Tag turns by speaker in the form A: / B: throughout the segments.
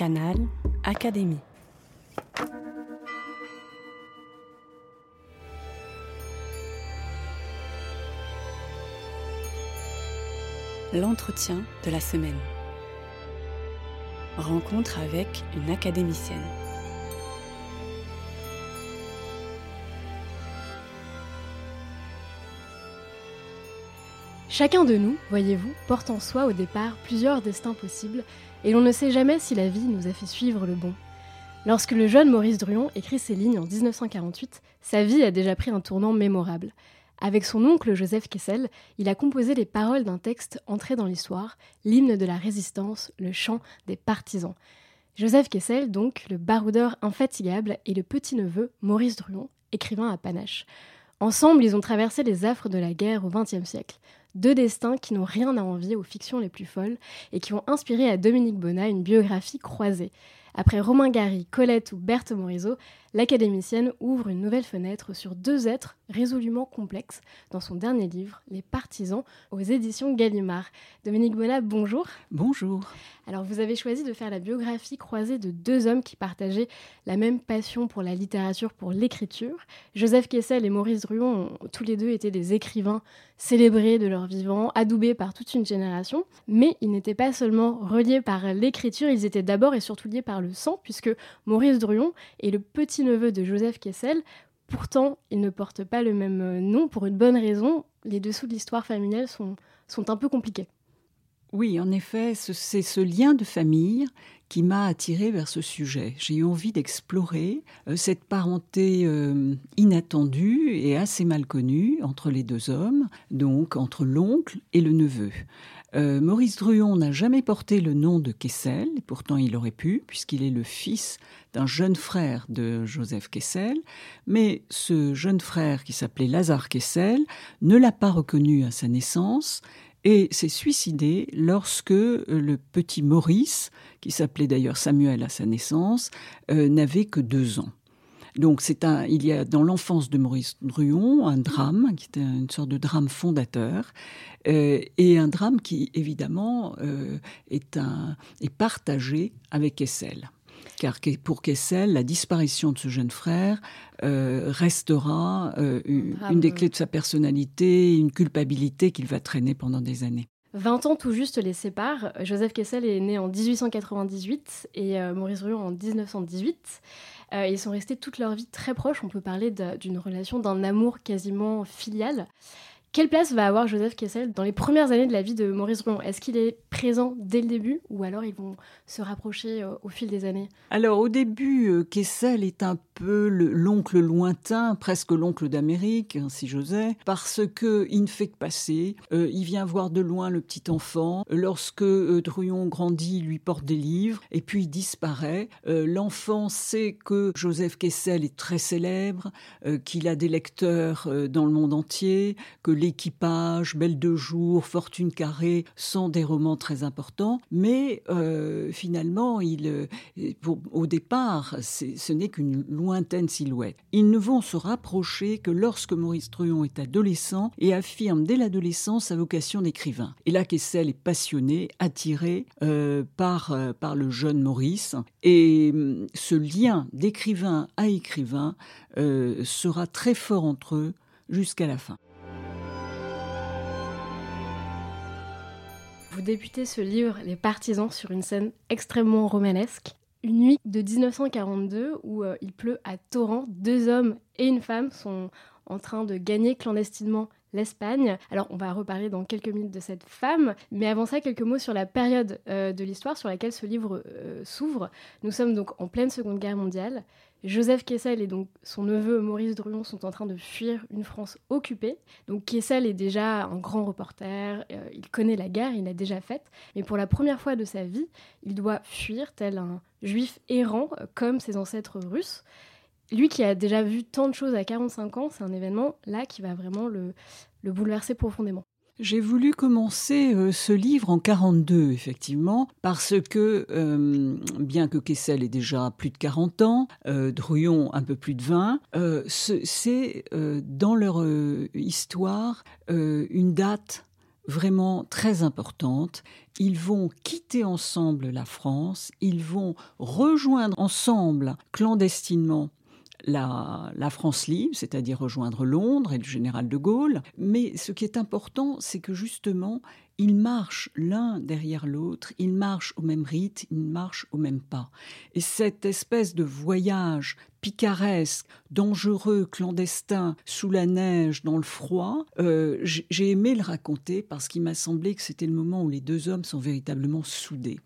A: Canal Académie. L'entretien de la semaine. Rencontre avec une académicienne.
B: Chacun de nous, voyez-vous, porte en soi au départ plusieurs destins possibles, et l'on ne sait jamais si la vie nous a fait suivre le bon. Lorsque le jeune Maurice Druon écrit ces lignes en 1948, sa vie a déjà pris un tournant mémorable. Avec son oncle Joseph Kessel, il a composé les paroles d'un texte entré dans l'histoire, l'hymne de la résistance, le chant des partisans. Joseph Kessel, donc, le baroudeur infatigable, et le petit-neveu Maurice Druon, écrivain à panache. Ensemble, ils ont traversé les affres de la guerre au XXe siècle. Deux destins qui n'ont rien à envier aux fictions les plus folles et qui ont inspiré à Dominique Bonnat une biographie croisée. Après Romain Gary, Colette ou Berthe Morisot, l'académicienne ouvre une nouvelle fenêtre sur deux êtres résolument complexes dans son dernier livre, Les Partisans, aux éditions Gallimard. Dominique Bonnat, bonjour.
C: Bonjour.
B: Alors vous avez choisi de faire la biographie croisée de deux hommes qui partageaient la même passion pour la littérature, pour l'écriture. Joseph Kessel et Maurice Druon ont tous les deux été des écrivains célébrés de leur vivant, adoubés par toute une génération, mais ils n'étaient pas seulement reliés par l'écriture, ils étaient d'abord et surtout liés par le sang, puisque Maurice Druon est le petit-neveu de Joseph Kessel. Pourtant, ils ne portent pas le même nom pour une bonne raison. Les dessous de l'histoire familiale sont, sont un peu compliqués.
C: Oui, en effet, c'est ce lien de famille qui m'a attiré vers ce sujet. J'ai eu envie d'explorer euh, cette parenté euh, inattendue et assez mal connue entre les deux hommes, donc entre l'oncle et le neveu. Euh, Maurice Druon n'a jamais porté le nom de Kessel, et pourtant il aurait pu, puisqu'il est le fils d'un jeune frère de Joseph Kessel, mais ce jeune frère qui s'appelait Lazare Kessel ne l'a pas reconnu à sa naissance et s'est suicidé lorsque le petit Maurice, qui s'appelait d'ailleurs Samuel à sa naissance, euh, n'avait que deux ans. Donc c'est un, il y a dans l'enfance de Maurice Druon un drame qui était une sorte de drame fondateur euh, et un drame qui évidemment est un est partagé avec Kessel car pour Kessel, la disparition de ce jeune frère euh, restera euh, une, des clés de sa personnalité, une culpabilité qu'il va traîner pendant des années.
B: 20 ans tout juste les séparent. Joseph Kessel est né en 1898 et euh, Maurice Druon en 1918. Ils sont restés toute leur vie très proches. On peut parler d'une relation, d'un amour quasiment filial. Quelle place va avoir Joseph Kessel dans les premières années de la vie de Maurice Druon Est-ce qu'il est présent dès le début ou alors ils vont se rapprocher au fil des années?
C: Alors au début, Kessel est un peu l'oncle lointain, presque l'oncle d'Amérique, si j'osais, parce que il ne fait que passer. Euh, il vient voir de loin le petit enfant. Lorsque euh, Druon grandit, il lui porte des livres, et puis il disparaît. Euh, l'enfant sait que Joseph Kessel est très célèbre, qu'il a des lecteurs dans le monde entier, que l'équipage, Belle de jour, Fortune carrée sont des romans très importants, mais finalement, il, au départ, ce n'est qu'une loin silhouette. Ils ne vont se rapprocher que lorsque Maurice Truon est adolescent et affirme dès l'adolescence sa vocation d'écrivain. Et là, Kessel est passionné, attiré euh, par, euh, le jeune Maurice. Et hum, ce lien d'écrivain à écrivain euh, sera très fort entre eux jusqu'à la fin.
B: Vous débutez ce livre, Les Partisans, sur une scène extrêmement romanesque une nuit de 1942 où euh, il pleut à torrent. Deux hommes et une femme sont en train de gagner clandestinement l'Espagne. Alors on va reparler dans quelques minutes de cette femme, mais avant ça quelques mots sur la période euh, de l'histoire sur laquelle ce livre euh, s'ouvre. Nous sommes donc en pleine Seconde Guerre mondiale. Joseph Kessel et donc son neveu Maurice Druon sont en train de fuir une France occupée. Donc Kessel est déjà un grand reporter, il connaît la guerre, il l'a déjà faite, mais pour la première fois de sa vie, il doit fuir tel un juif errant euh, comme ses ancêtres russes. Lui qui a déjà vu tant de choses à 45 ans, c'est un événement là qui va vraiment le, bouleverser profondément.
C: J'ai voulu commencer euh, ce livre en 42, effectivement, parce que, euh, bien que Kessel ait déjà plus de 40 ans, euh, un peu plus de 20, c'est dans leur histoire une date vraiment très importante. Ils vont quitter ensemble la France, ils vont rejoindre ensemble clandestinement la, France libre, c'est-à-dire rejoindre Londres et le général de Gaulle. Mais ce qui est important, c'est que justement, ils marchent l'un derrière l'autre, ils marchent au même rythme, ils marchent au même pas. Et cette espèce de voyage picaresque, dangereux, clandestin, sous la neige, dans le froid, euh, j'ai aimé le raconter parce qu'il m'a semblé que c'était le moment où les deux hommes sont véritablement soudés.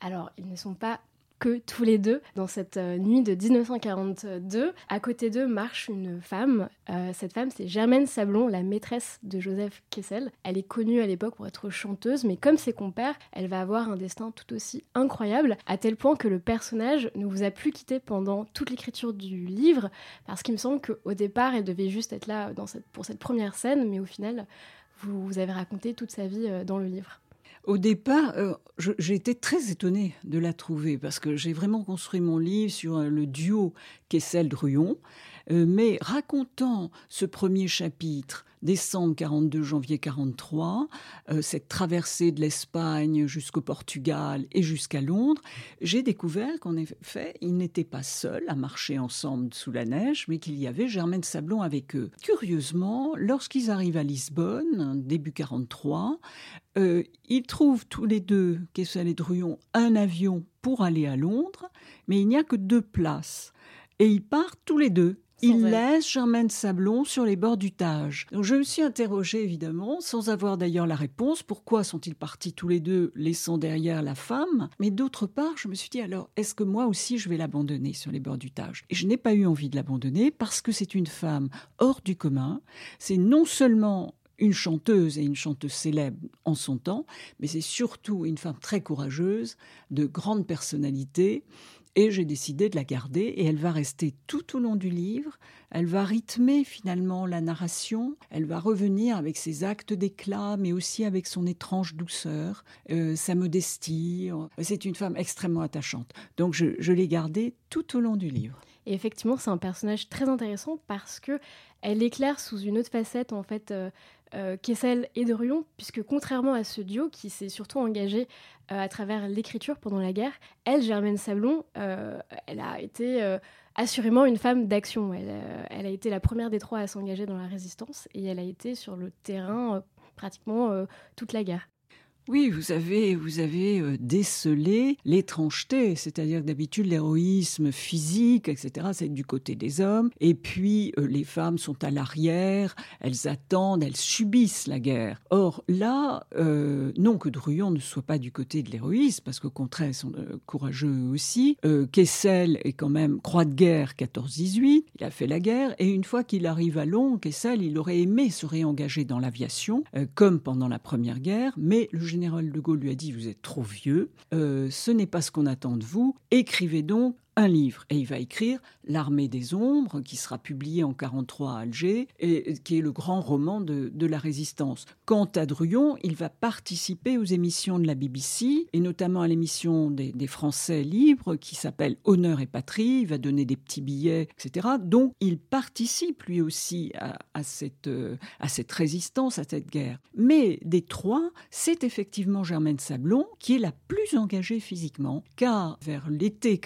B: Alors, ils ne sont pas que tous les deux, dans cette euh, nuit de 1942, à côté d'eux marche une femme. Euh, cette femme, c'est Germaine Sablon, la maîtresse de Joseph Kessel. Elle est connue à l'époque pour être chanteuse, mais comme ses compères, elle va avoir un destin tout aussi incroyable, à tel point que le personnage ne vous a plus quitté pendant toute l'écriture du livre, parce qu'il me semble qu'au départ, elle devait juste être là pour cette première scène, mais au final, vous, vous avez raconté toute sa vie euh, dans le livre.
C: Au départ, euh, j'ai été très étonnée de la trouver parce que j'ai vraiment construit mon livre sur euh, le duo Kessel-Druon. Euh, mais racontant ce premier chapitre, décembre 42, janvier 43, cette traversée de l'Espagne jusqu'au Portugal et jusqu'à Londres, j'ai découvert qu'en effet, ils n'étaient pas seuls à marcher ensemble sous la neige, mais qu'il y avait Germaine Sablon avec eux. Curieusement, lorsqu'ils arrivent à Lisbonne, début 43, euh, ils trouvent tous les deux, Kessel et Druon, un avion pour aller à Londres, mais il n'y a que deux places. Et ils partent tous les deux. Ils laissent Germaine Sablon sur les bords du Tage. Donc je me suis interrogée évidemment, sans avoir d'ailleurs la réponse, pourquoi sont-ils partis tous les deux, laissant derrière la femme? Mais d'autre part, je me suis dit alors, est-ce que moi aussi je vais l'abandonner sur les bords du Tage? Et je n'ai pas eu envie de l'abandonner parce que c'est une femme hors du commun. C'est non seulement une chanteuse et une chanteuse célèbre en son temps, mais c'est surtout une femme très courageuse, de grande personnalité, et j'ai décidé de la garder et elle va rester tout au long du livre, elle va rythmer finalement la narration, elle va revenir avec ses actes d'éclat mais aussi avec son étrange douceur, euh, sa modestie. C'est une femme extrêmement attachante. Donc je, je l'ai gardée tout au long du livre.
B: Et effectivement, c'est un personnage très intéressant parce que elle éclaire sous une autre facette en fait euh, euh, Kessel et Druon, puisque contrairement à ce duo qui s'est surtout engagé euh, à travers l'écriture pendant la guerre, elle, Germaine Sablon, elle a été assurément une femme d'action. Elle, a été la première des trois à s'engager dans la résistance et elle a été sur le terrain pratiquement toute la guerre.
C: Oui, vous avez, vous avez euh, décelé l'étrangeté, c'est-à-dire d'habitude l'héroïsme physique, etc., c'est du côté des hommes, et puis euh, les femmes sont à l'arrière, elles attendent, elles subissent la guerre. Or là, euh, non que Druon ne soit pas du côté de l'héroïsme, parce qu'au contraire, ils sont courageux aussi. Kessel est quand même croix de guerre 14-18, il a fait la guerre, et une fois qu'il arrive à Londres, Kessel, il aurait aimé se réengager dans l'aviation, comme pendant la Première Guerre, mais le général de Gaulle lui a dit Vous êtes trop vieux, euh, ce n'est pas ce qu'on attend de vous, écrivez donc un livre et il va écrire L'armée des ombres qui sera publié en 43 à Alger et qui est le grand roman de, la résistance. Quant à Druon, il va participer aux émissions de la BBC et notamment à l'émission des, Français libres qui s'appelle Honneur et patrie. Il va donner des petits billets, etc. Donc il participe lui aussi à, cette, à cette résistance, à cette guerre. Mais des trois, c'est effectivement Germaine Sablon qui est la plus engagée physiquement car vers l'été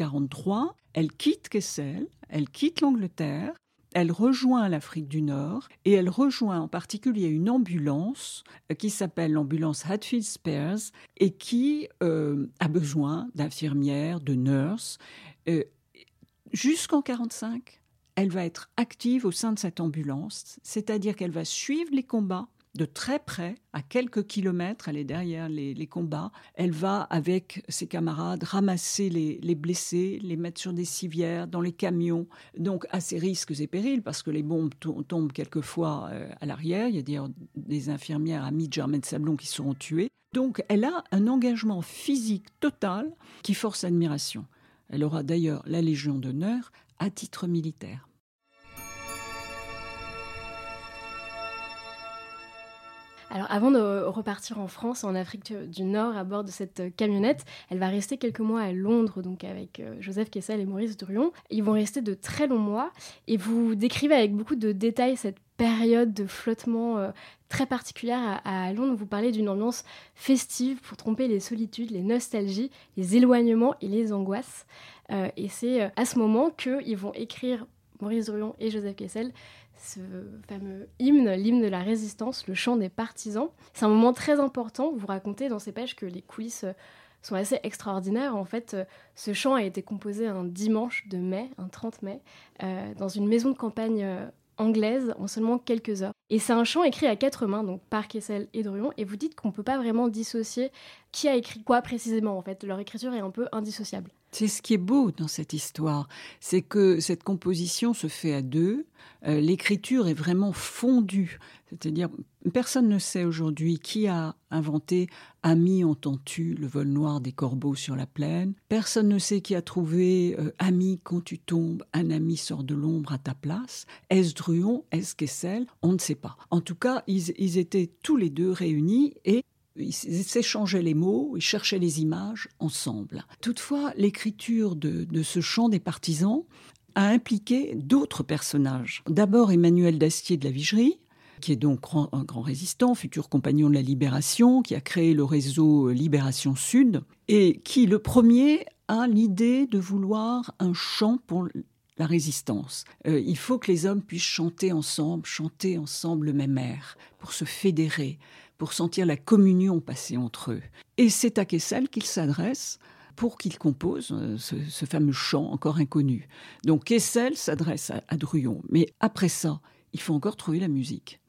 C: 43 elle quitte Kessel, elle quitte l'Angleterre, elle rejoint l'Afrique du Nord et elle rejoint en particulier une ambulance euh, qui s'appelle l'ambulance Hatfield Spears et qui euh, a besoin d'infirmières, de nurses. Euh, jusqu'en 45, elle va être active au sein de cette ambulance, c'est-à-dire qu'elle va suivre les combats de très près, à quelques kilomètres, elle est derrière les, combats. Elle va, avec ses camarades, ramasser les, blessés, les mettre sur des civières, dans les camions, donc à ses risques et périls, parce que les bombes tombent quelquefois euh, à l'arrière. Il y a d'ailleurs des infirmières amies de Germaine Sablon qui seront tuées. Donc elle a un engagement physique total qui force admiration. Elle aura d'ailleurs la Légion d'honneur à titre militaire.
B: Alors avant de repartir en France, en Afrique du Nord, à bord de cette camionnette, elle va rester quelques mois à Londres, donc avec euh, Joseph Kessel et Maurice Durion. Ils vont rester de très longs mois et vous décrivez avec beaucoup de détails cette période de flottement euh, très particulière à, Londres. Vous parlez d'une ambiance festive pour tromper les solitudes, les nostalgies, les éloignements et les angoisses. Euh, et c'est à ce moment qu'ils vont écrire, Maurice Druon et Joseph Kessel, ce fameux hymne, l'hymne de la résistance, le chant des partisans. C'est un moment très important. Vous racontez dans ces pages que les coulisses sont assez extraordinaires. En fait, ce chant a été composé un dimanche de mai, un 30 mai, dans une maison de campagne anglaise en seulement quelques heures. Et c'est un chant écrit à quatre mains, donc par Kessel et Druon, et vous dites qu'on ne peut pas vraiment dissocier qui a écrit quoi précisément, en fait. Leur écriture est un peu indissociable.
C: C'est ce qui est beau dans cette histoire, c'est que cette composition se fait à deux, euh, l'écriture est vraiment fondue, c'est-à-dire personne ne sait aujourd'hui qui a inventé Ami entends-tu le vol noir des corbeaux sur la plaine, personne ne sait qui a trouvé euh, Ami quand tu tombes, un ami sort de l'ombre à ta place, est-ce Druon, est-ce Kessel, on ne sait pas. En tout cas, ils étaient tous les deux réunis et ils s'échangeaient les mots, ils cherchaient les images ensemble. Toutefois, l'écriture de, ce chant des partisans a impliqué d'autres personnages. D'abord Emmanuel Dastier de la Vigerie, qui est donc un grand résistant, futur compagnon de la Libération, qui a créé le réseau Libération Sud, et qui, le premier, a l'idée de vouloir un chant pour la résistance. Euh, il faut que les hommes puissent chanter ensemble, chanter ensemble le même air, pour se fédérer, pour sentir la communion passer entre eux. Et c'est à Kessel qu'il s'adresse pour qu'il compose euh, ce, fameux chant encore inconnu. Donc Kessel s'adresse à, Druon, mais après ça, il faut encore trouver la musique.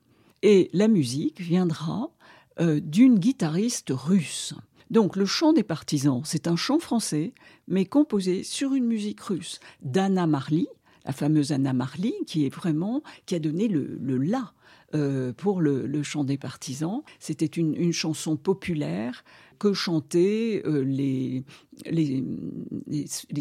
C: Et la musique viendra euh, d'une guitariste russe. Donc le chant des partisans, c'est un chant français, mais composé sur une musique russe d'Anna Marly, la fameuse Anna Marly, qui est vraiment qui a donné le la euh, pour le, chant des partisans. C'était une, chanson populaire que chantaient euh, les,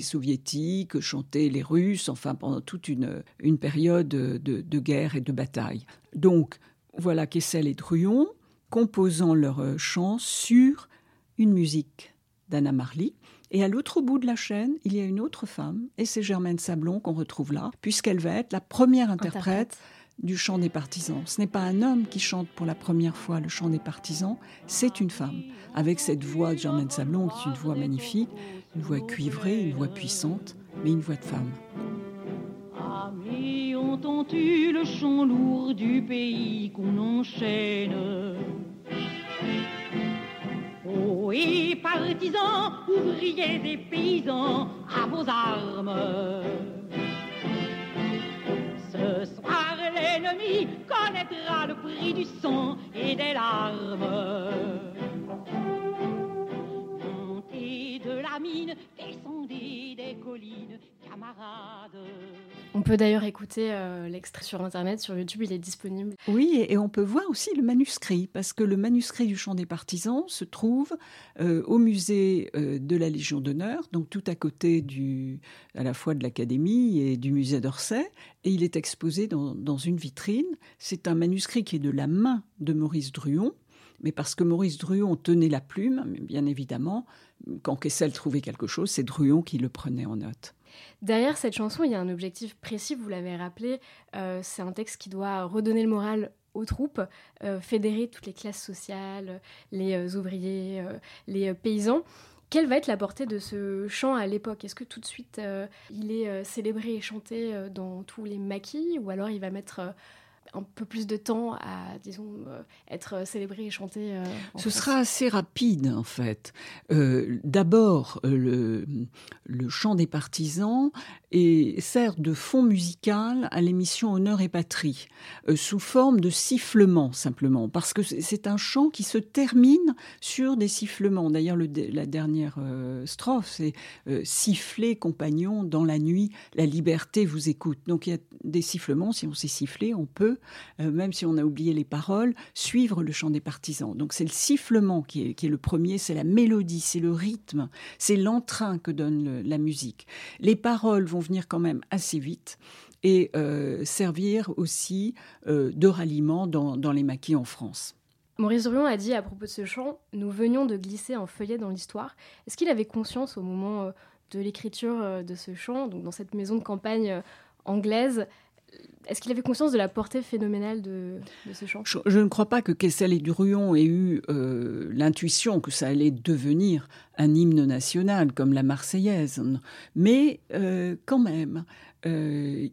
C: soviétiques, que chantaient les Russes, enfin pendant toute une, une période de, guerre et de bataille. Donc voilà Kessel et Druon composant leur euh, chant sur une musique d'Anna Marly. Et à l'autre bout de la chaîne, il y a une autre femme, et c'est Germaine Sablon qu'on retrouve là, puisqu'elle va être la première interprète du chant des partisans. Ce n'est pas un homme qui chante pour la première fois le chant des partisans, c'est une femme, avec cette voix de Germaine Sablon, qui est une voix magnifique, une voix cuivrée, une voix puissante, mais une voix de femme.
D: Amis, entends-tu le chant lourd du pays qu'on enchaîne? Oh, et partisans, ouvriers et paysans, à vos armes connaîtra le prix du sang et des larmes. De la mine, descendez des collines, camarades.
B: On peut d'ailleurs écouter euh, l'extrait sur Internet, sur YouTube, il est disponible.
C: Oui, et, on peut voir aussi le manuscrit, parce que le manuscrit du chant des partisans se trouve euh, au musée euh, de la Légion d'honneur, donc tout à côté du, à la fois de l'Académie et du musée d'Orsay, et il est exposé dans, dans une vitrine. C'est un manuscrit qui est de la main de Maurice Druon, mais parce que Maurice Druon tenait la plume, bien évidemment, quand Kessel trouvait quelque chose, c'est Druon qui le prenait en note.
B: Derrière cette chanson, il y a un objectif précis, vous l'avez rappelé, euh, c'est un texte qui doit redonner le moral aux troupes, euh, fédérer toutes les classes sociales, les euh, ouvriers, les paysans. Quelle va être la portée de ce chant à l'époque? Est-ce que tout de suite il est célébré et chanté dans tous les maquis ou alors il va mettre un peu plus de temps à, disons, euh, être célébré et chanté euh,
C: Ce sera assez rapide, en fait. Euh, d'abord, le, le chant des partisans et sert de fond musical à l'émission Honneur et Patrie, sous forme de sifflement simplement, parce que c'est un chant qui se termine sur des sifflements. D'ailleurs, la dernière strophe, c'est siffler, compagnon, dans la nuit, la liberté vous écoute. Donc il y a des sifflements, si on sait siffler, on peut euh, même si on a oublié les paroles, suivre le chant des partisans. Donc c'est le sifflement qui est, le premier, c'est la mélodie, c'est le rythme, c'est l'entrain que donne la musique. Les paroles vont venir quand même assez vite et euh, servir aussi euh, de ralliement dans, les maquis en France.
B: Maurice Druon a dit à propos de ce chant Nous venions de glisser un feuillet dans l'histoire. Est-ce qu'il avait conscience au moment de l'écriture de ce chant, donc dans cette maison de campagne anglaise, est-ce qu'il avait conscience de la portée phénoménale de, ce chant?
C: Je, ne crois pas que Kessel et Druon aient eu euh, l'intuition que ça allait devenir un hymne national comme la Marseillaise. Mais euh, quand même, euh,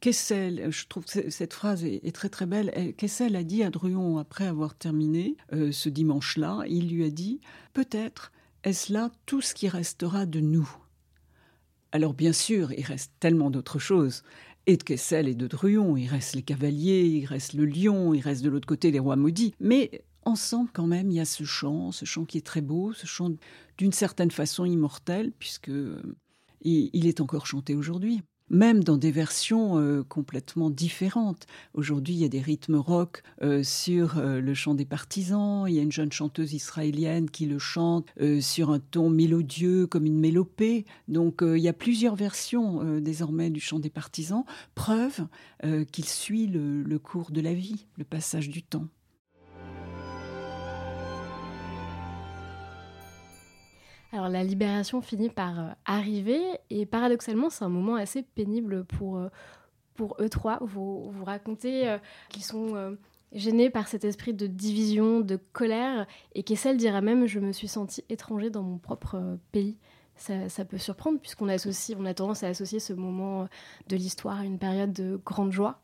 C: Kessel, je trouve que cette phrase est, très très belle. Kessel a dit à Druon, après avoir terminé ce dimanche-là, il lui a dit Peut-être est-ce là tout ce qui restera de nous alors bien sûr, il reste tellement d'autres choses et de Kessel et de Druon. Il reste les cavaliers, il reste le lion, il reste de l'autre côté les rois maudits. Mais ensemble, quand même, il y a ce chant, ce chant qui est très beau, ce chant d'une certaine façon immortel, puisque euh, il est encore chanté aujourd'hui même dans des versions euh, complètement différentes. Aujourd'hui, il y a des rythmes rock euh, sur euh, le chant des partisans, il y a une jeune chanteuse israélienne qui le chante sur un ton mélodieux comme une mélopée. Donc il y a plusieurs versions désormais du chant des partisans, preuve qu'il suit le cours de la vie, le passage du temps.
B: Alors la libération finit par euh, arriver et paradoxalement c'est un moment assez pénible pour, euh, pour eux trois. Vous, vous racontez euh, qu'ils sont gênés par cet esprit de division, de colère et qu'Essel dira même je me suis senti étranger dans mon propre pays. Ça, ça, peut surprendre puisqu'on associe, on a tendance à associer ce moment de l'histoire à une période de grande joie.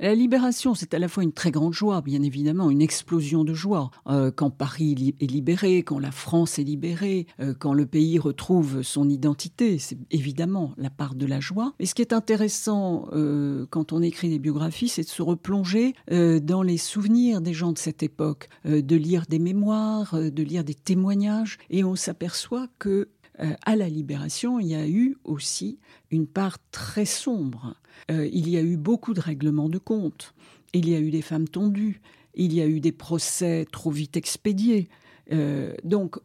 C: La libération, c'est à la fois une très grande joie, bien évidemment, une explosion de joie. Euh, quand Paris est libéré, quand la France est libérée, euh, quand le pays retrouve son identité, c'est évidemment la part de la joie. Mais ce qui est intéressant euh, quand on écrit des biographies, c'est de se replonger dans les souvenirs des gens de cette époque, de lire des mémoires, de lire des témoignages, et on s'aperçoit que à la libération, il y a eu aussi une part très sombre. Euh, il y a eu beaucoup de règlements de compte. Il y a eu des femmes tondues. Il y a eu des procès trop vite expédiés. Euh, donc,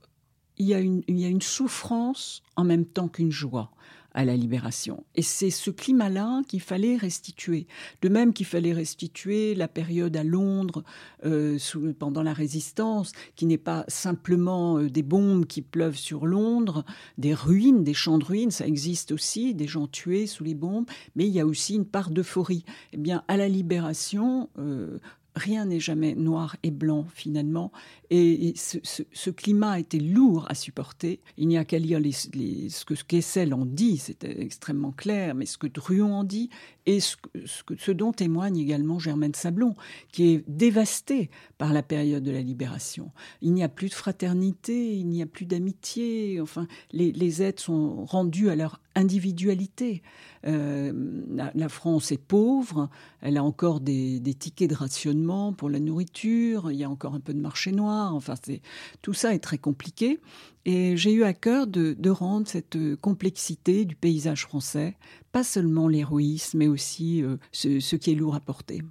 C: il y, a une, il y a une souffrance en même temps qu'une joie à la libération. Et c'est ce climat-là qu'il fallait restituer. De même qu'il fallait restituer la période à Londres euh, pendant la résistance, qui n'est pas simplement euh, des bombes qui pleuvent sur Londres, des ruines, des champs de ruines, ça existe aussi, des gens tués sous les bombes, mais il y a aussi une part d'euphorie. Eh bien, à la libération, euh, rien n'est jamais noir et blanc finalement. Et, ce, climat était lourd à supporter. Il n'y a qu'à lire ce que Kessel en dit, c'était extrêmement clair, mais ce que Druon en dit, et ce, ce, dont témoigne également Germaine Sablon, qui est dévastée par la période de la libération. Il n'y a plus de fraternité, il n'y a plus d'amitié, enfin, les, les aides sont rendues à leur individualité. Euh, la, France est pauvre, elle a encore des, tickets de rationnement pour la nourriture, il y a encore un peu de marché noir, enfin tout ça est très compliqué. Et j'ai eu à cœur de, rendre cette complexité du paysage français, pas seulement l'héroïsme, mais aussi euh, ce qui est lourd à porter.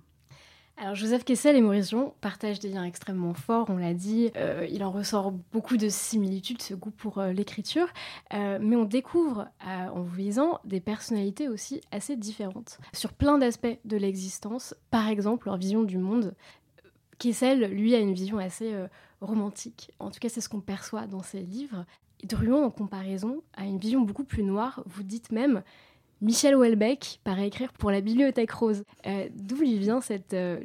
B: Alors Joseph Kessel et Maurice Jean partagent des liens extrêmement forts, on l'a dit. Euh, il en ressort beaucoup de similitudes, ce goût pour euh, l'écriture. Euh, mais on découvre en vous lisant des personnalités aussi assez différentes sur plein d'aspects de l'existence. Par exemple, leur vision du monde. Kessel, lui, a une vision assez romantique. En tout cas, c'est ce qu'on perçoit dans ses livres. Druon, en comparaison, a une vision beaucoup plus noire. Vous dites même Michel Houellebecq paraît écrire pour la Bibliothèque Rose. Euh, d'où lui vient cette euh,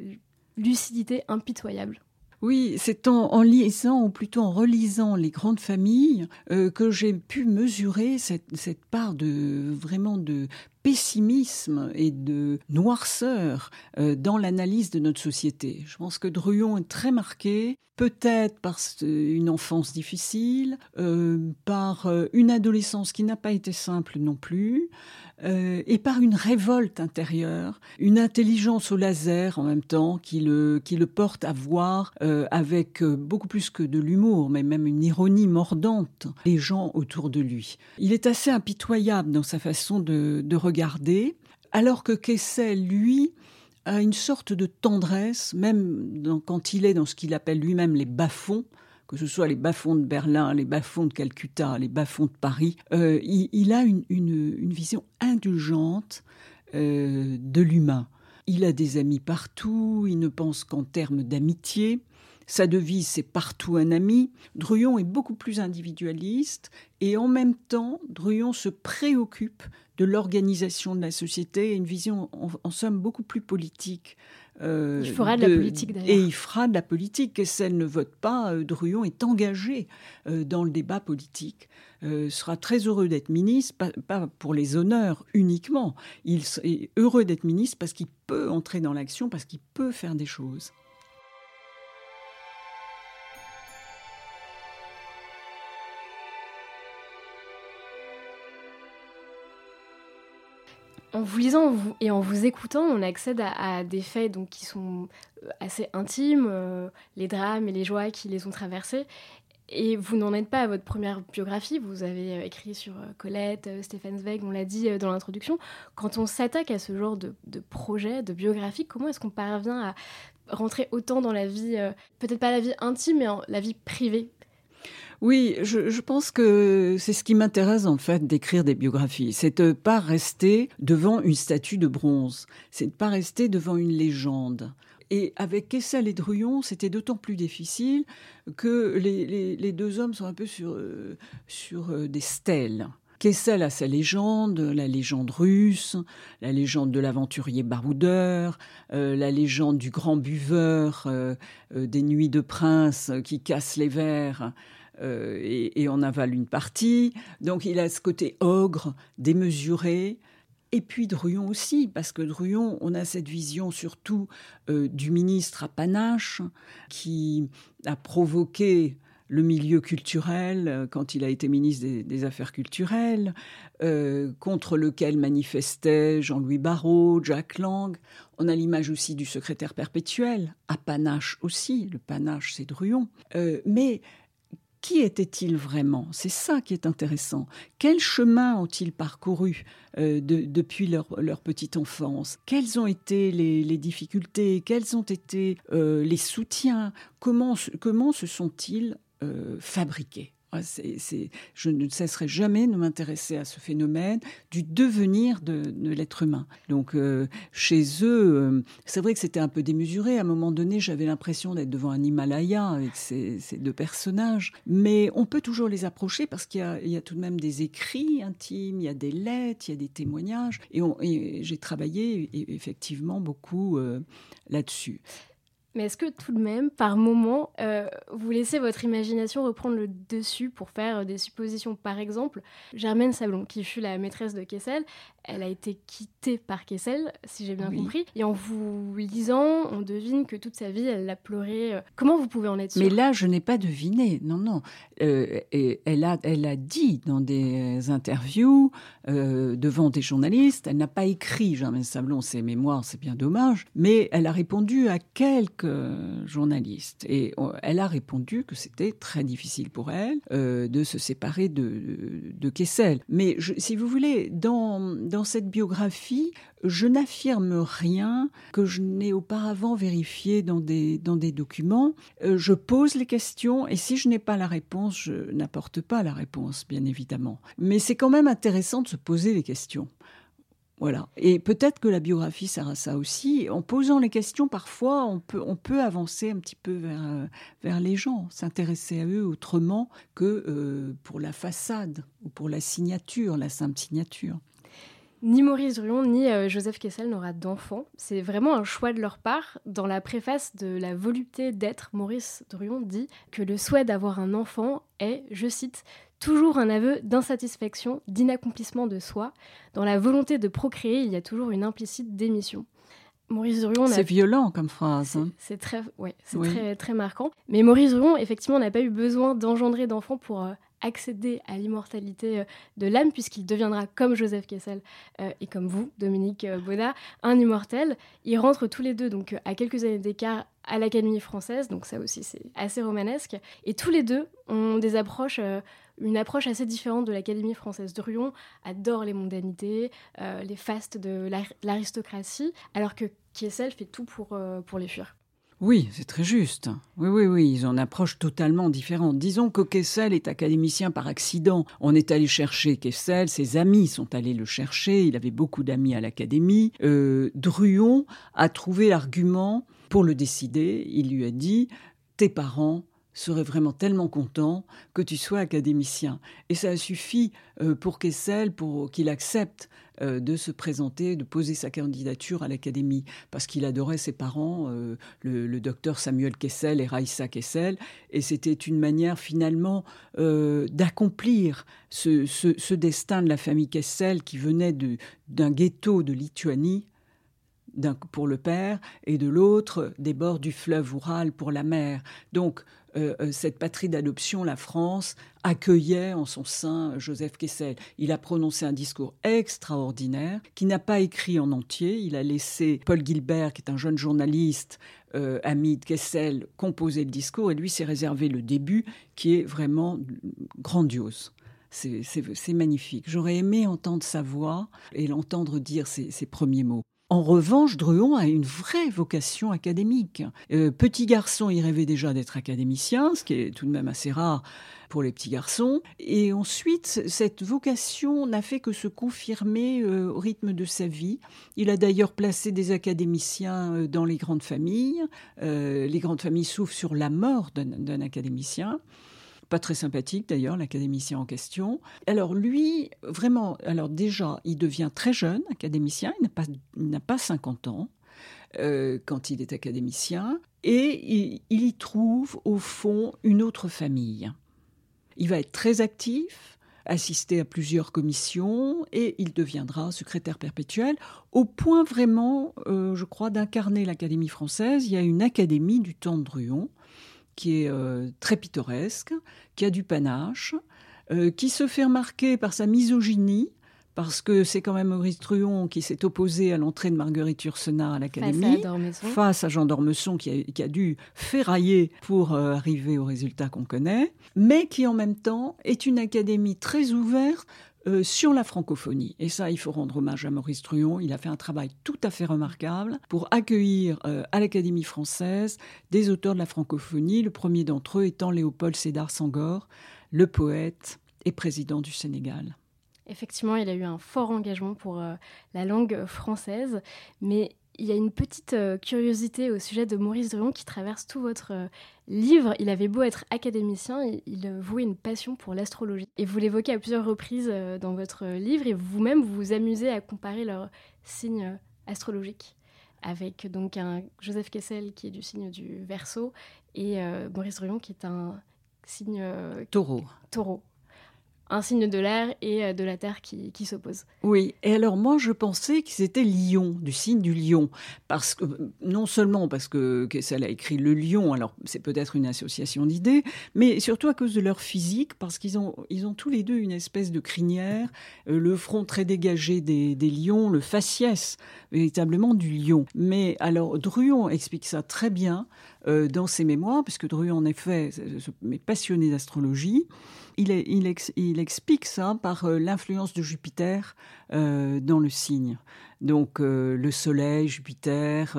B: lucidité impitoyable?
C: Oui, c'est en, lisant, ou plutôt en relisant les grandes familles, euh, que j'ai pu mesurer cette, cette, part de vraiment de pessimisme et de noirceur euh, dans l'analyse de notre société. Je pense que Druon est très marqué, peut-être par une enfance difficile, euh, par euh, une adolescence qui n'a pas été simple non plus, et par une révolte intérieure, une intelligence au laser en même temps qui le, qui le porte à voir avec beaucoup plus que de l'humour, mais même une ironie mordante, les gens autour de lui. Il est assez impitoyable dans sa façon de, de regarder, alors que Kessel, lui, a une sorte de tendresse, même quand il est dans ce qu'il appelle lui-même les bas-fonds, que ce soit les bas-fonds de Berlin, les bas-fonds de Calcutta, les bas-fonds de Paris, euh, il, a une, vision indulgente euh, de l'humain. Il a des amis partout, il ne pense qu'en termes d'amitié, Sa devise, c'est partout un ami. Druyon est beaucoup plus individualiste et en même temps, Druyon se préoccupe de l'organisation de la société et une vision, en, somme, beaucoup plus politique.
B: Euh, il fera de, la politique d'ailleurs.
C: Et il fera de la politique. Kessel ne vote pas. Euh, Druyon est engagé euh, dans le débat politique. sera très heureux d'être ministre, pas, pas, pour les honneurs uniquement. Il est heureux d'être ministre parce qu'il peut entrer dans l'action, parce qu'il peut faire des choses.
B: En vous lisant et en vous écoutant, on accède à, des faits donc, qui sont euh, assez intimes, euh, les drames et les joies qui les ont traversés. Et vous n'en êtes pas à votre première biographie, vous avez euh, écrit sur Colette, Stéphane Zweig, on l'a dit dans l'introduction. Quand on s'attaque à ce genre de, projet, de biographie, comment est-ce qu'on parvient à rentrer autant dans la vie, peut-être pas la vie intime, mais en la vie privée?
C: Oui, je, pense que c'est ce qui m'intéresse en fait d'écrire des biographies. C'est de pas rester devant une statue de bronze. C'est de pas rester devant une légende. Et avec Kessel et Druyon, c'était d'autant plus difficile que les, deux hommes sont un peu sur, euh, euh, des stèles. Kessel a sa légende, la légende russe, la légende de l'aventurier baroudeur, euh, la légende du grand buveur des nuits de prince qui casse les verres. Euh, et, on avale une partie. Donc il a ce côté ogre, démesuré. Et puis Druyon aussi, parce que Druyon, on a cette vision surtout euh, du ministre à panache qui a provoqué le milieu culturel euh, quand il a été ministre des, Affaires culturelles, contre lequel manifestaient Jean-Louis Barrault, Jack Lang. On a l'image aussi du secrétaire perpétuel, à panache aussi, le panache c'est Druyon. mais qui étaient-ils vraiment? C'est ça qui est intéressant. Quel chemin ont-ils parcouru euh, depuis leur, petite enfance? Quelles ont été les, difficultés? Quels ont été euh, les soutiens? Comment, comment se sont-ils euh, fabriqués? Je ne cesserai jamais de m'intéresser à ce phénomène du devenir de, l'être humain. Donc, euh, chez eux, euh, c'est vrai que c'était un peu démesuré. À un moment donné, j'avais l'impression d'être devant un Himalaya avec ces, deux personnages. Mais on peut toujours les approcher parce qu'il y, a tout de même des écrits intimes, il y a des lettres, il y a des témoignages. Et, j'ai travaillé effectivement beaucoup euh, là-dessus.
B: Mais est-ce que tout de même, par moment, euh, vous laissez votre imagination reprendre le dessus pour faire des suppositions? Par exemple, Germaine Sablon, qui fut la maîtresse de Kessel, elle a été quittée par Kessel, si j'ai bien compris. Et en vous lisant, on devine que toute sa vie, elle l'a pleuré. Euh, comment vous pouvez en être sûr
C: Mais là, je n'ai pas deviné. Non, non. Euh, et elle, a, elle a dit dans des interviews euh, devant des journalistes, elle n'a pas écrit Germaine Sablon ses mémoires, c'est bien dommage, mais elle a répondu à quelques journalistes. Et elle a répondu que c'était très difficile pour elle de se séparer de, de, Kessel. Mais si vous voulez, dans dans cette biographie, je n'affirme rien que je n'ai auparavant vérifié dans des, dans des documents. Euh, je pose les questions et si je n'ai pas la réponse, je n'apporte pas la réponse, bien évidemment. Mais c'est quand même intéressant de se poser les questions. Voilà. Et peut-être que la biographie sert à ça aussi. En posant les questions, parfois, on peut, on peut avancer un petit peu vers, euh, vers les gens, s'intéresser à eux autrement que euh, pour la façade ou pour la signature, la simple signature.
B: Ni Maurice Druon ni euh, Joseph Kessel n'aura d'enfants. C'est vraiment un choix de leur part. Dans la préface de La volupté d'être, Maurice Druon dit que le souhait d'avoir un enfant est, je cite, toujours un aveu d'insatisfaction, d'inaccomplissement de soi. Dans la volonté de procréer, il y a toujours une implicite démission.
C: Maurice Druon. C'est violent comme phrase. Hein.
B: C'est très, ouais, c'est très, très marquant. Mais Maurice Druon, effectivement, n'a pas eu besoin d'engendrer d'enfants pour euh, accéder à l'immortalité euh, de l'âme, puisqu'il deviendra comme Joseph Kessel euh, et comme vous, Dominique euh, Baudard, un immortel. Ils rentrent tous les deux, donc à quelques années d'écart, à l'Académie française, donc ça aussi c'est assez romanesque. Et tous les deux ont des approches, une approche assez différente de l'Académie française. Druon adore les mondanités, les fastes de l'aristocratie, alors que Kessel fait tout pour, pour les fuir.
C: Oui, c'est très juste. Oui, oui, oui, ils ont une approche totalement différente. Disons que Kessel est académicien par accident. On est allé chercher Kessel, ses amis sont allés le chercher, il avait beaucoup d'amis à l'académie. Euh, Druon a trouvé l'argument pour le décider. Il lui a dit tes parents seraient vraiment tellement contents que tu sois académicien. Et ça a suffi euh, pour Kessel, pour qu'il accepte euh, de se présenter, de poser sa candidature à l'académie, parce qu'il adorait ses parents, euh, le, docteur Samuel Kessel et Raissa Kessel, et c'était une manière finalement d'accomplir ce, ce, destin de la famille Kessel qui venait d'un ghetto de Lituanie pour le père et de l'autre des bords du fleuve Oural pour la mère. Donc euh, euh, cette patrie d'adoption, la France, accueillait en son sein Joseph Kessel. Il a prononcé un discours extraordinaire qui n'a pas écrit en entier. Il a laissé Paul Gilbert, qui est un jeune journaliste, euh, ami de Kessel, composer le discours et lui s'est réservé le début qui est vraiment grandiose. C'est magnifique. J'aurais aimé entendre sa voix et l'entendre dire ces premiers mots. En revanche, Druon a une vraie vocation académique. Euh, petit garçon, il rêvait déjà d'être académicien, ce qui est tout de même assez rare pour les petits garçons. Et ensuite, cette vocation n'a fait que se confirmer euh, au rythme de sa vie. Il a d'ailleurs placé des académiciens euh, dans les grandes familles. les grandes familles souffrent sur la mort d'un académicien pas très sympathique d'ailleurs, l'académicien en question. Alors lui, vraiment, alors déjà, il devient très jeune académicien, il n'a pas, pas 50 ans euh, quand il est académicien, et il, y trouve au fond une autre famille. Il va être très actif, assister à plusieurs commissions et il deviendra secrétaire perpétuel au point vraiment, euh, je crois, d'incarner l'Académie française. Il y a une académie du temps de Druon qui est euh, très pittoresque, qui a du panache, euh, qui se fait remarquer par sa misogynie, parce que c'est quand même Maurice Truon qui s'est opposé à l'entrée de Marguerite Yourcenar à l'Académie, face, à Jean d'Ormesson qui, qui a, dû ferrailler pour euh, arriver au résultat qu'on connaît, mais qui en même temps est une académie très ouverte euh, sur la francophonie. Et ça, il faut rendre hommage à Maurice Truon. Il a fait un travail tout à fait remarquable pour accueillir euh, à l'Académie française des auteurs de la francophonie, le premier d'entre eux étant Léopold Sédar Sangor, le poète et président du Sénégal.
B: Effectivement, il a eu un fort engagement pour euh, la langue française, mais il y a une petite euh, curiosité au sujet de Maurice Druon qui traverse tout votre euh, livre. Il avait beau être académicien, il, il vouait une passion pour l'astrologie. Et vous l'évoquez à plusieurs reprises euh, dans votre livre, et vous-même vous vous amusez à comparer leurs signes astrologiques avec donc un Joseph Kessel qui est du signe du Verseau et Maurice Druon qui est un signe
C: taureau.
B: Taureau un signe de l'air et euh, de la terre qui, s'opposent.
C: Oui, et alors moi je pensais que c'était lion, du signe du lion, parce que non seulement parce que Kessel a écrit le lion, alors c'est peut-être une association d'idées, mais surtout à cause de leur physique, parce qu'ils ont, ils ont tous les deux une espèce de crinière, euh, le front très dégagé des, lions, le faciès véritablement du lion. Mais alors Druon explique ça très bien dans ses mémoires, puisque Druon en effet est passionné d'astrologie. Il, explique ça par euh, l'influence de Jupiter euh, dans le signe. Donc euh, le Soleil, Jupiter,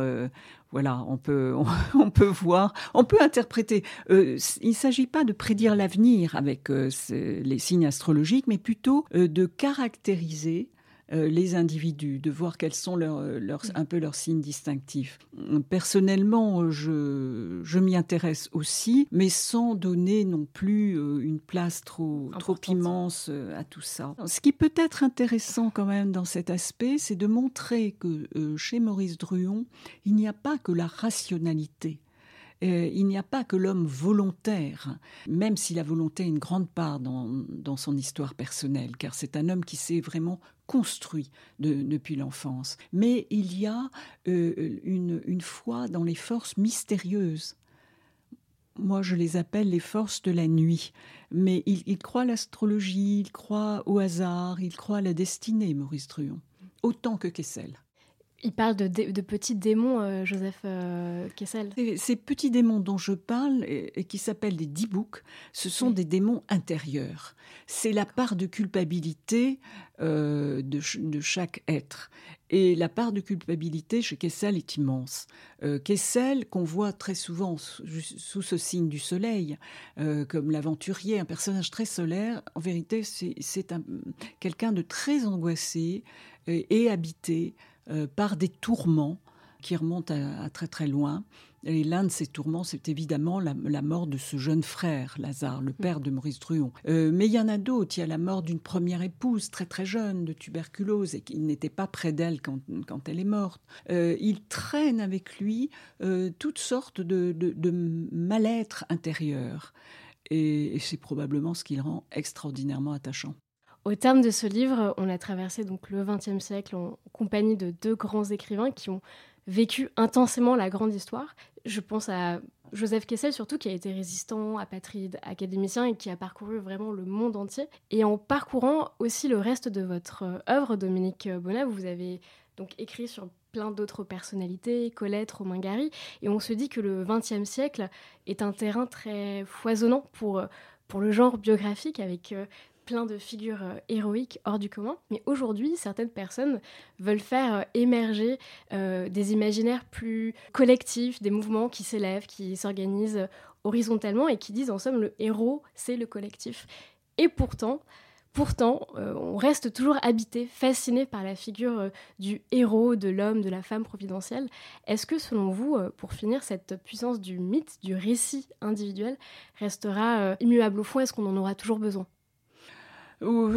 C: voilà, on peut, on, peut voir, on peut interpréter. il ne s'agit pas de prédire l'avenir avec les signes astrologiques, mais plutôt de caractériser euh, les individus, de voir quels sont leurs, mm. un peu leurs signes distinctifs. Personnellement, je, je m'y intéresse aussi, mais sans donner non plus euh, une place trop, trop immense euh, à tout ça. Ce qui peut être intéressant quand même dans cet aspect, c'est de montrer que chez Maurice Druon, il n'y a pas que la rationalité euh, il n'y a pas que l'homme volontaire, même si la volonté a une grande part dans, son histoire personnelle, car c'est un homme qui s'est vraiment construit depuis l'enfance. Mais il y a euh, une, foi dans les forces mystérieuses. Moi, je les appelle les forces de la nuit. Mais il, croit à l'astrologie, il croit au hasard, il croit à la destinée, Maurice Truon, autant que Kessel.
B: Il parle de, petits démons, euh, Joseph euh, Kessel.
C: Ces petits démons dont je parle, et, qui s'appellent des dibouks, ce sont des démons intérieurs. C'est la part de culpabilité euh, de, chaque être. Et la part de culpabilité chez Kessel est immense. Kessel, qu'on voit très souvent sous, ce signe du soleil, comme l'aventurier, un personnage très solaire, en vérité, c'est quelqu'un de très angoissé et habité euh, par des tourments qui remonte à, très très loin. Et l'un de ces tourments, c'est évidemment la, mort de ce jeune frère, Lazare, le père de Maurice Druon. Euh, mais il y en a d'autres. Il y a la mort d'une première épouse, très très jeune, de tuberculose, et qui n'était pas près d'elle quand, elle est morte. Euh, il traîne avec lui euh, toutes sortes de, de mal-être intérieur. Et, et c'est probablement ce qui le rend extraordinairement attachant.
B: Au terme de ce livre, on a traversé donc le XXe siècle en compagnie de deux grands écrivains qui ont vécu intensément la grande histoire. Je pense à Joseph Kessel surtout, qui a été résistant, apatride, académicien et qui a parcouru vraiment le monde entier. Et en parcourant aussi le reste de votre œuvre, Dominique Bonnat, vous avez donc écrit sur plein d'autres personnalités, Colette, Romain Gary, et on se dit que le XXe siècle est un terrain très foisonnant pour, pour le genre biographique, avec euh, plein de figures euh, héroïques hors du commun. Mais aujourd'hui, certaines personnes veulent faire euh, émerger euh, des imaginaires plus collectifs, des mouvements qui s'élèvent, qui s'organisent horizontalement et qui disent en somme le héros, c'est le collectif. Et pourtant, Pourtant, on reste toujours habité, fasciné par la figure du héros, de l'homme, de la femme providentielle. Est-ce que, selon vous, pour finir, cette puissance du mythe, du récit individuel, restera immuable au fond? Est-ce qu'on en aura toujours besoin?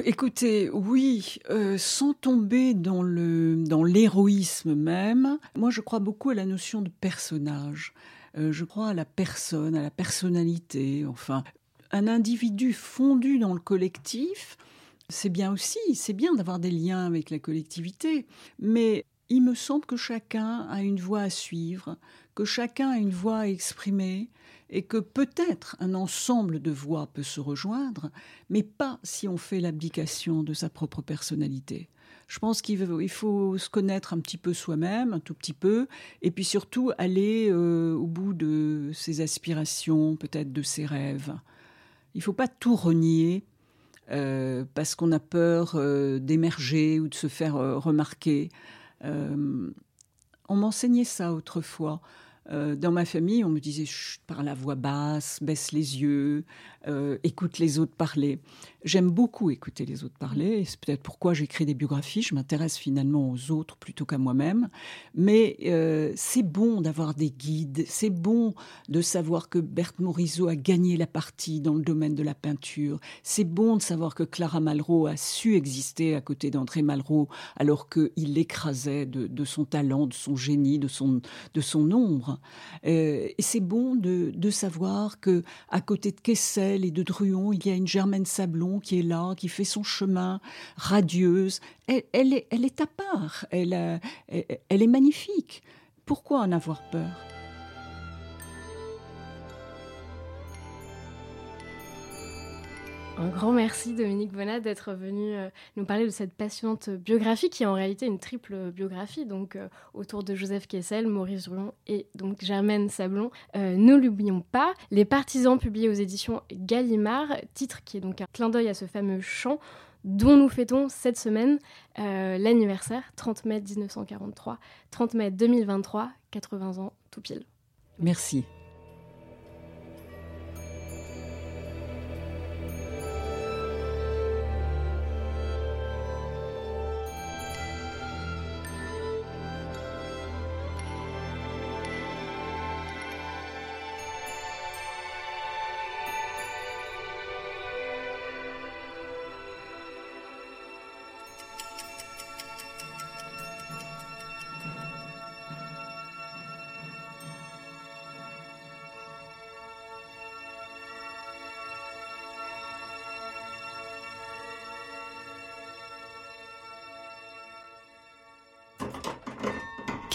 C: Écoutez, oui, euh, sans tomber dans le dans l'héroïsme même, moi je crois beaucoup à la notion de personnage. Euh, je crois à la personne, à la personnalité. Enfin, un individu fondu dans le collectif, c'est bien aussi, c'est bien d'avoir des liens avec la collectivité, mais il me semble que chacun a une voie à suivre, que chacun a une voix à exprimer et que peut-être un ensemble de voix peut se rejoindre, mais pas si on fait l'abdication de sa propre personnalité. Je pense qu'il faut se connaître un petit peu soi-même, un tout petit peu, et puis surtout aller euh, au bout de ses aspirations, peut-être de ses rêves. Il ne faut pas tout renier euh, parce qu'on a peur euh, d'émerger ou de se faire remarquer. on m'enseignait ça autrefois. Euh, dans ma famille, on me disait Chut, parle à voix basse, baisse les yeux, euh, écoute les autres parler. J'aime beaucoup écouter les autres parler, c'est peut-être pourquoi j'écris des biographies. Je m'intéresse finalement aux autres plutôt qu'à moi-même. Mais euh, c'est bon d'avoir des guides, c'est bon de savoir que Berthe Morisot a gagné la partie dans le domaine de la peinture. C'est bon de savoir que Clara Malraux a su exister à côté d'André Malraux alors qu'il l'écrasait de, de, son talent, de son génie, de son, de son ombre. Euh, et c'est bon de, savoir que à côté de Kessel et de Druon, il y a une Germaine Sablon qui est là, qui fait son chemin, radieuse. Elle, est, à part, euh, elle est magnifique. Pourquoi en avoir peur?
B: Un grand merci Dominique Bonnat d'être venu euh, nous parler de cette passionnante biographie qui est en réalité une triple biographie, donc euh, autour de Joseph Kessel, Maurice Druon et donc Germaine Sablon. Euh, ne l'oublions pas, Les Partisans publiés aux éditions Gallimard, titre qui est donc un clin d'œil à ce fameux chant dont nous fêtons cette semaine l'anniversaire, 30 mai 1943, 30 mai 2023, 80 ans tout pile.
C: Merci.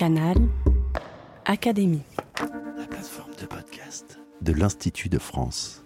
A: Canal Académie.
E: La plateforme de podcast de l'Institut de France.